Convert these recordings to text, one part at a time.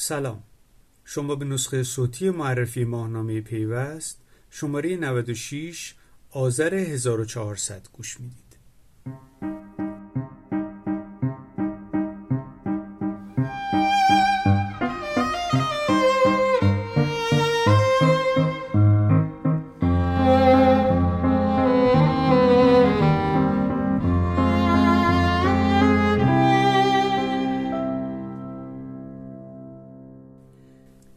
سلام. شما به نسخه صوتی معرفی ماهنامه پیوست شماره 96 آذر 1400 گوش می‌دید.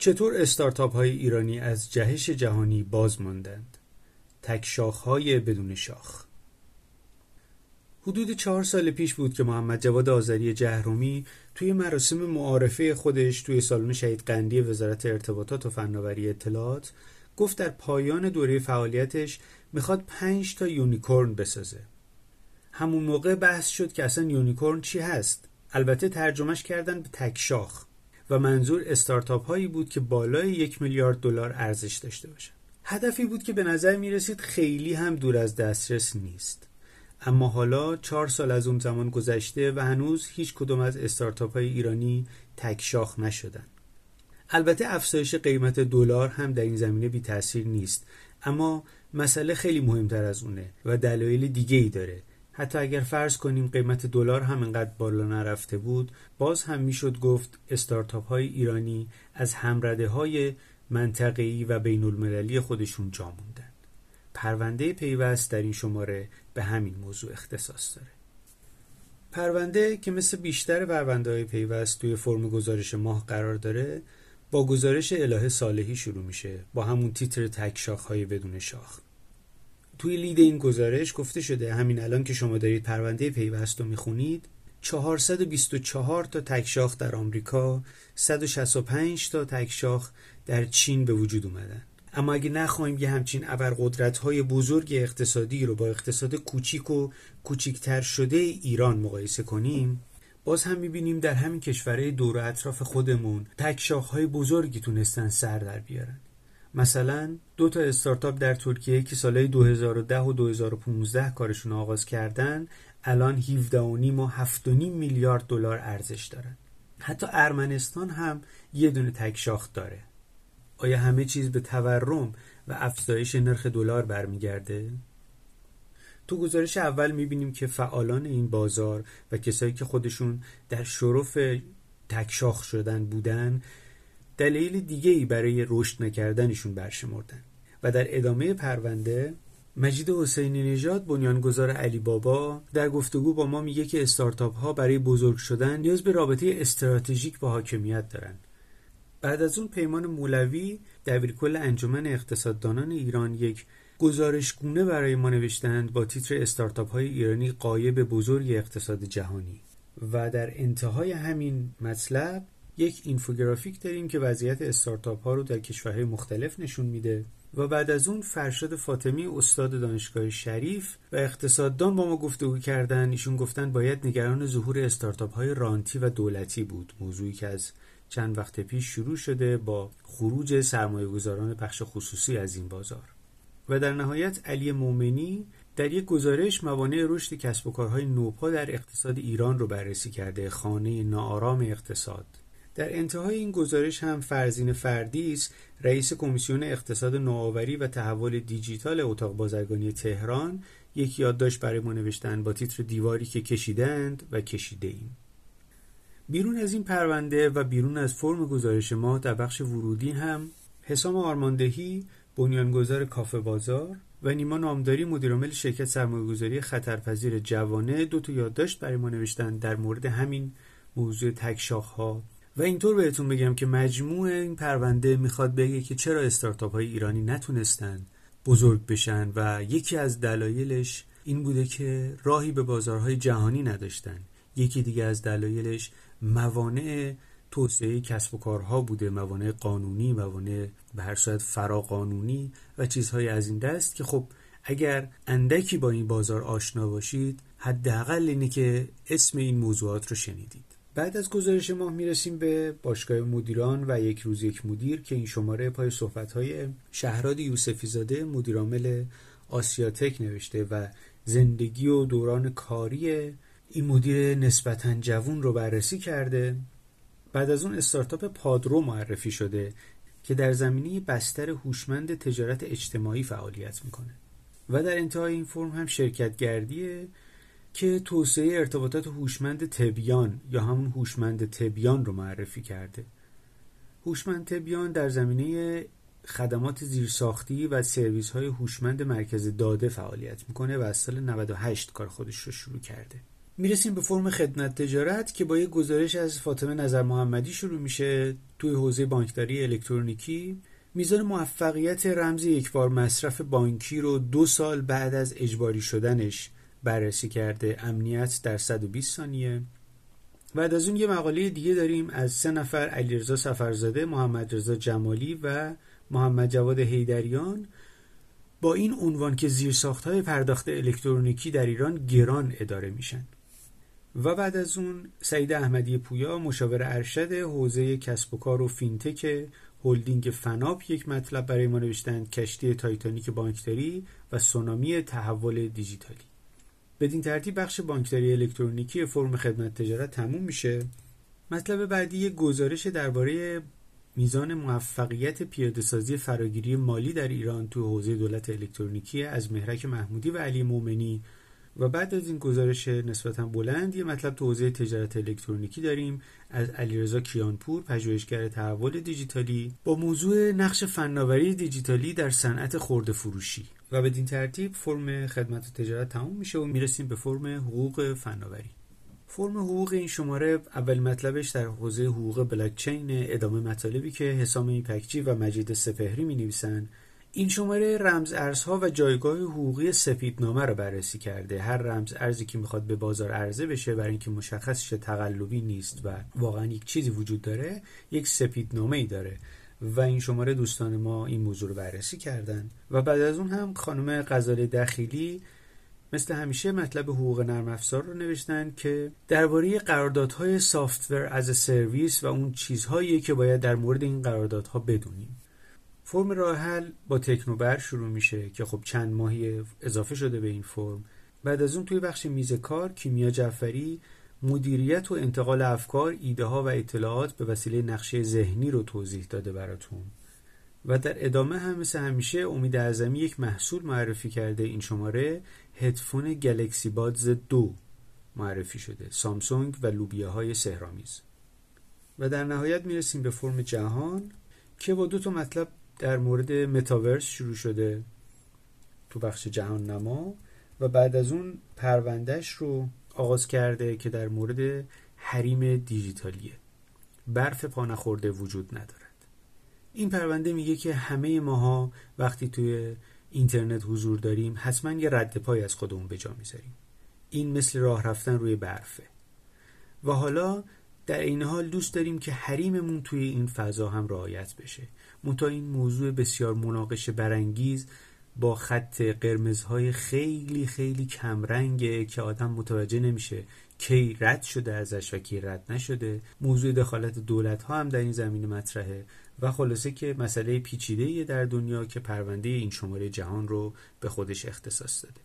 چطور استارتاپ های ایرانی از جهش جهانی باز ماندند؟ تک شاخ های بدون شاخ. حدود چهار سال پیش بود که محمد جواد آذری جهرومی توی مراسم معارفه خودش توی سالن شهید قندی وزارت ارتباطات و فناوری اطلاعات گفت در پایان دوره فعالیتش می‌خواد پنج تا یونیکورن بسازه. همون موقع بحث شد که اصلا یونیکورن چی هست؟ البته ترجمهش کردن به تک شاخ. و منظور استارتاپ هایی بود که بالای یک میلیارد دلار ارزش داشته باشند. هدفی بود که به نظر می رسید خیلی هم دور از دسترس نیست. اما حالا چهار سال از اون زمان گذشته و هنوز هیچ کدوم از استارتاپ های ایرانی تکشاخ نشدن. البته افزایش قیمت دلار هم در این زمینه بی تاثیر نیست اما مسئله خیلی مهمتر از اونه و دلایل دیگه ای داره حتی اگر فرض کنیم قیمت دلار هم انقدر بالا نرفته بود باز هم می‌شد گفت استارتاپ های ایرانی از همرده های منطقه‌ای و بین المللی خودشون جا موندن. پرونده پیوست در این شماره به همین موضوع اختصاص داره. پرونده که مثل بیشتر پرونده های پیوست توی فرم گزارش ماه قرار داره با گزارش الهه صالحی شروع میشه با همون تیتر تک شاخ های بدون شاخ. توی لید این گزارش گفته شده همین الان که شما دارید پرونده پیوست رو می‌خونید 424 تا تکشاخ در آمریکا 165 تا تکشاخ در چین به وجود اومدن. اما اگه نخواهیم یه همچین ابرقدرت های بزرگ اقتصادی رو با اقتصاد کوچیک و کوچیکتر شده ایران مقایسه کنیم باز هم می‌بینیم در همین کشورهای دور و اطراف خودمون تکشاخ های بزرگی تونستن سر در بیارن. مثلا دو تا استارتاپ در ترکیه که سالهای 2010 و 2015 کارشون آغاز کردن الان 17 و نیم و 7 میلیارد دلار ارزش دارن. حتی ارمنستان هم یه دونه تک شاخ داره. آیا همه چیز به تورم و افزایش نرخ دلار برمیگرده؟ تو گزارش اول می‌بینیم که فعالان این بازار و کسایی که خودشون در شرف تکشاخ شدن بودن دلیل دیگه ای برای رشد نکردنشون برشمردن و در ادامه پرونده مجید حسینی نژاد بنیانگذار علی بابا در گفتگو با ما میگه که استارتاپ ها برای بزرگ شدن نیاز به رابطه استراتژیک با حاکمیت دارن. بعد از اون پیمان مولوی دبیرکل انجمن اقتصاددانان ایران یک گزارشگونه برای ما نوشتند با تیتر استارتاپ های ایرانی قایب بزرگ اقتصاد جهانی. و در انتهای همین مطلب یک اینفوگرافیک داریم که وضعیت استارتاپ ها رو در کشورهای مختلف نشون میده و بعد از اون فرشاد فاطمی استاد دانشگاه شریف و اقتصاددان با ما گفتگو کردن. ایشون گفتن باید نگران ظهور استارتاپ های رانتی و دولتی بود. موضوعی که از چند وقت پیش شروع شده با خروج سرمایه گذاران بخش خصوصی از این بازار. و در نهایت علی مومنی در یک گزارش موانع رشد کسب و کارهای نوپا در اقتصاد ایران رو بررسی کرده. خانه ناآرام اقتصاد. در انتهای این گزارش هم فرزین فردیس رئیس کمیسیون اقتصاد نوآوری و تحول دیجیتال اتاق بازرگانی تهران یک یادداشت برای ما نوشتن با تیتر دیواری که کشیدند و کشیده ایم. بیرون از این پرونده و بیرون از فرم گزارش ما در بخش ورودی هم حسام آرماندهی بنیانگذار کافه بازار و نیما نامداری مدیرعامل شرکت سرمایه‌گذاری خطرپذیر جوانه دو تا یادداشت برای ما نوشتن در مورد همین موضوع ها و اینطور بهتون بگم که مجموع این پرونده می‌خواد بگه که چرا استارتاپ های ایرانی نتونستن بزرگ بشن و یکی از دلایلش این بوده که راهی به بازارهای جهانی نداشتن. یکی دیگه از دلایلش موانع توسعه کسب و کارها بوده موانع قانونی موانع به هر صورت فراقانونی و چیزهای از این دست که خب اگر اندکی با این بازار آشنا باشید حداقل اینه که اسم این موضوعات رو شنیدید. بعد از گزارش ماه می‌رسیم به باشگاه مدیران و یک روز یک مدیر که این شماره پای صحبت‌های شهراد یوسفی زاده مدیرعامل آسیاتک نوشته و زندگی و دوران کاری این مدیر نسبتا جوون رو بررسی کرده. بعد از اون استارتاپ پادرو معرفی شده که در زمینه بستر هوشمند تجارت اجتماعی فعالیت می‌کنه. و در انتهای این فرم هم شرکت گردیه که توسعه ارتباطات هوشمند تبیان یا همون هوشمند تبیان رو معرفی کرده. هوشمند تبیان در زمینه خدمات زیرساختی و سرویس های هوشمند مرکز داده فعالیت می‌کنه و از سال 98 کار خودش رو شروع کرده. می‌رسیم به فرم خدمت تجارت که با یک گزارش از فاطمه نظر محمدی شروع میشه. توی حوزه بانکداری الکترونیکی میزان موفقیت رمز یک بار مصرف بانکی رو دو سال بعد از اجباری شدنش بررسی کرده امنیت در 120 ثانیه. بعد از اون یه مقاله دیگه داریم از سه نفر علیرضا سفرزاده، محمد رضا جمالی و محمد جواد هیدریان با این عنوان که های پرداخت الکترونیکی در ایران گران اداره میشن. و بعد از اون سعید احمدی پویا مشاور ارشد حوزه کسب و کار و فینتک هلدینگ فناپ یک مطلب برای ما نوشتند کشتی تایتانیک بانکداری و سونامی تحول دیجیتالی. بدین ترتیب بخش بانکداری الکترونیکی فرم خدمت تجارت تموم میشه. مطلب بعدی یک گزارش درباره میزان موفقیت پیاده سازی فراگیری مالی در ایران تو حوزه دولت الکترونیکی از مهرک محمودی و علی مومنی. و بعد از این گزارش نسبتا بلند یه مطلب تو حوزه تجارت الکترونیکی داریم از علیرضا کیانپور پژوهشگر تحول دیجیتالی. با موضوع نقش فناوری دیجیتالی در صنعت خورده فروشی. و بدین ترتیب فرم خدمت تجارت تموم میشه و می‌رسیم به فرم حقوق فناوری. فرم حقوق این شماره اول مطلبش در حوزه حقوق بلاکچین ادامه مطالبی که حسام ایپکچی و مجید سپهری می نویسن این شماره رمز ارزها و جایگاه حقوقی سفیدنامه رو بررسی کرده. هر رمز ارزی که می‌خواد به بازار عرضه بشه برای اینکه مشخص شه تقلبی نیست و واقعا یک چیزی وجود داره یک سفیدنامه ای داره. و این شماره دوستان ما این موضوع رو بررسی کردن. و بعد از اون هم خانم غزاله دخیلی مثل همیشه مطلب حقوق نرم افزار رو نوشتن که درباره قراردادهای سافتور از سرویس و اون چیزهایی که باید در مورد این قراردادها بدونیم. فرم راه حل با تکنوبر شروع میشه که خب چند ماهی اضافه شده به این فرم. بعد از اون توی بخش میز کار کیمیا جعفری مدیریت و انتقال افکار ایده ها و اطلاعات به وسیله نقشه ذهنی رو توضیح داده براتون. و در ادامه هم مثل همیشه امید اعظمی یک محصول معرفی کرده این شماره هدفون گلکسی بادز دو معرفی شده سامسونگ و لوبیاهای سهرامیز و در نهایت می‌رسیم به فرم جهان که با دو تا مطلب در مورد متاورس شروع شده تو بخش جهان نما و بعد از اون پروندهش رو آغاز کرده که در مورد حریم دیجیتالیه. برف پا نخورده وجود ندارد. این پرونده میگه که همه ماها وقتی توی اینترنت حضور داریم حتما یه رد پای از خودمون به جا می‌ذاریم. این مثل راه رفتن روی برفه. و حالا در این حال دوست داریم که حریممون توی این فضا هم رعایت بشه. منتها این موضوع بسیار مناقشه برانگیز با خط قرمزهای خیلی خیلی کمرنگه که آدم متوجه نمیشه کی رد شده ازش و کی رد نشده. موضوع دخالت دولت ها هم در این زمینه مطرحه و خلاصه که مسئله پیچیده در دنیا که پرونده این شماره جهان رو به خودش اختصاص داده.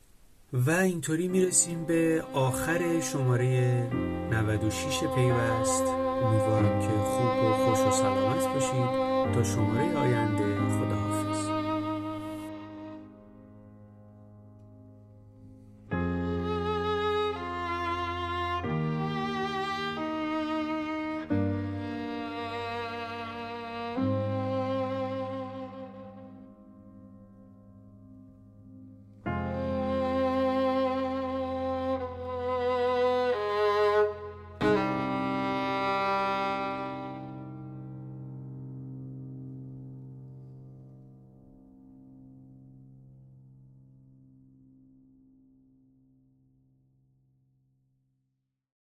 و اینطوری می‌رسیم به آخر شماره 96 پیوست. امیدوارم که خوب و خوش و سلامت باشید. تا شماره آینده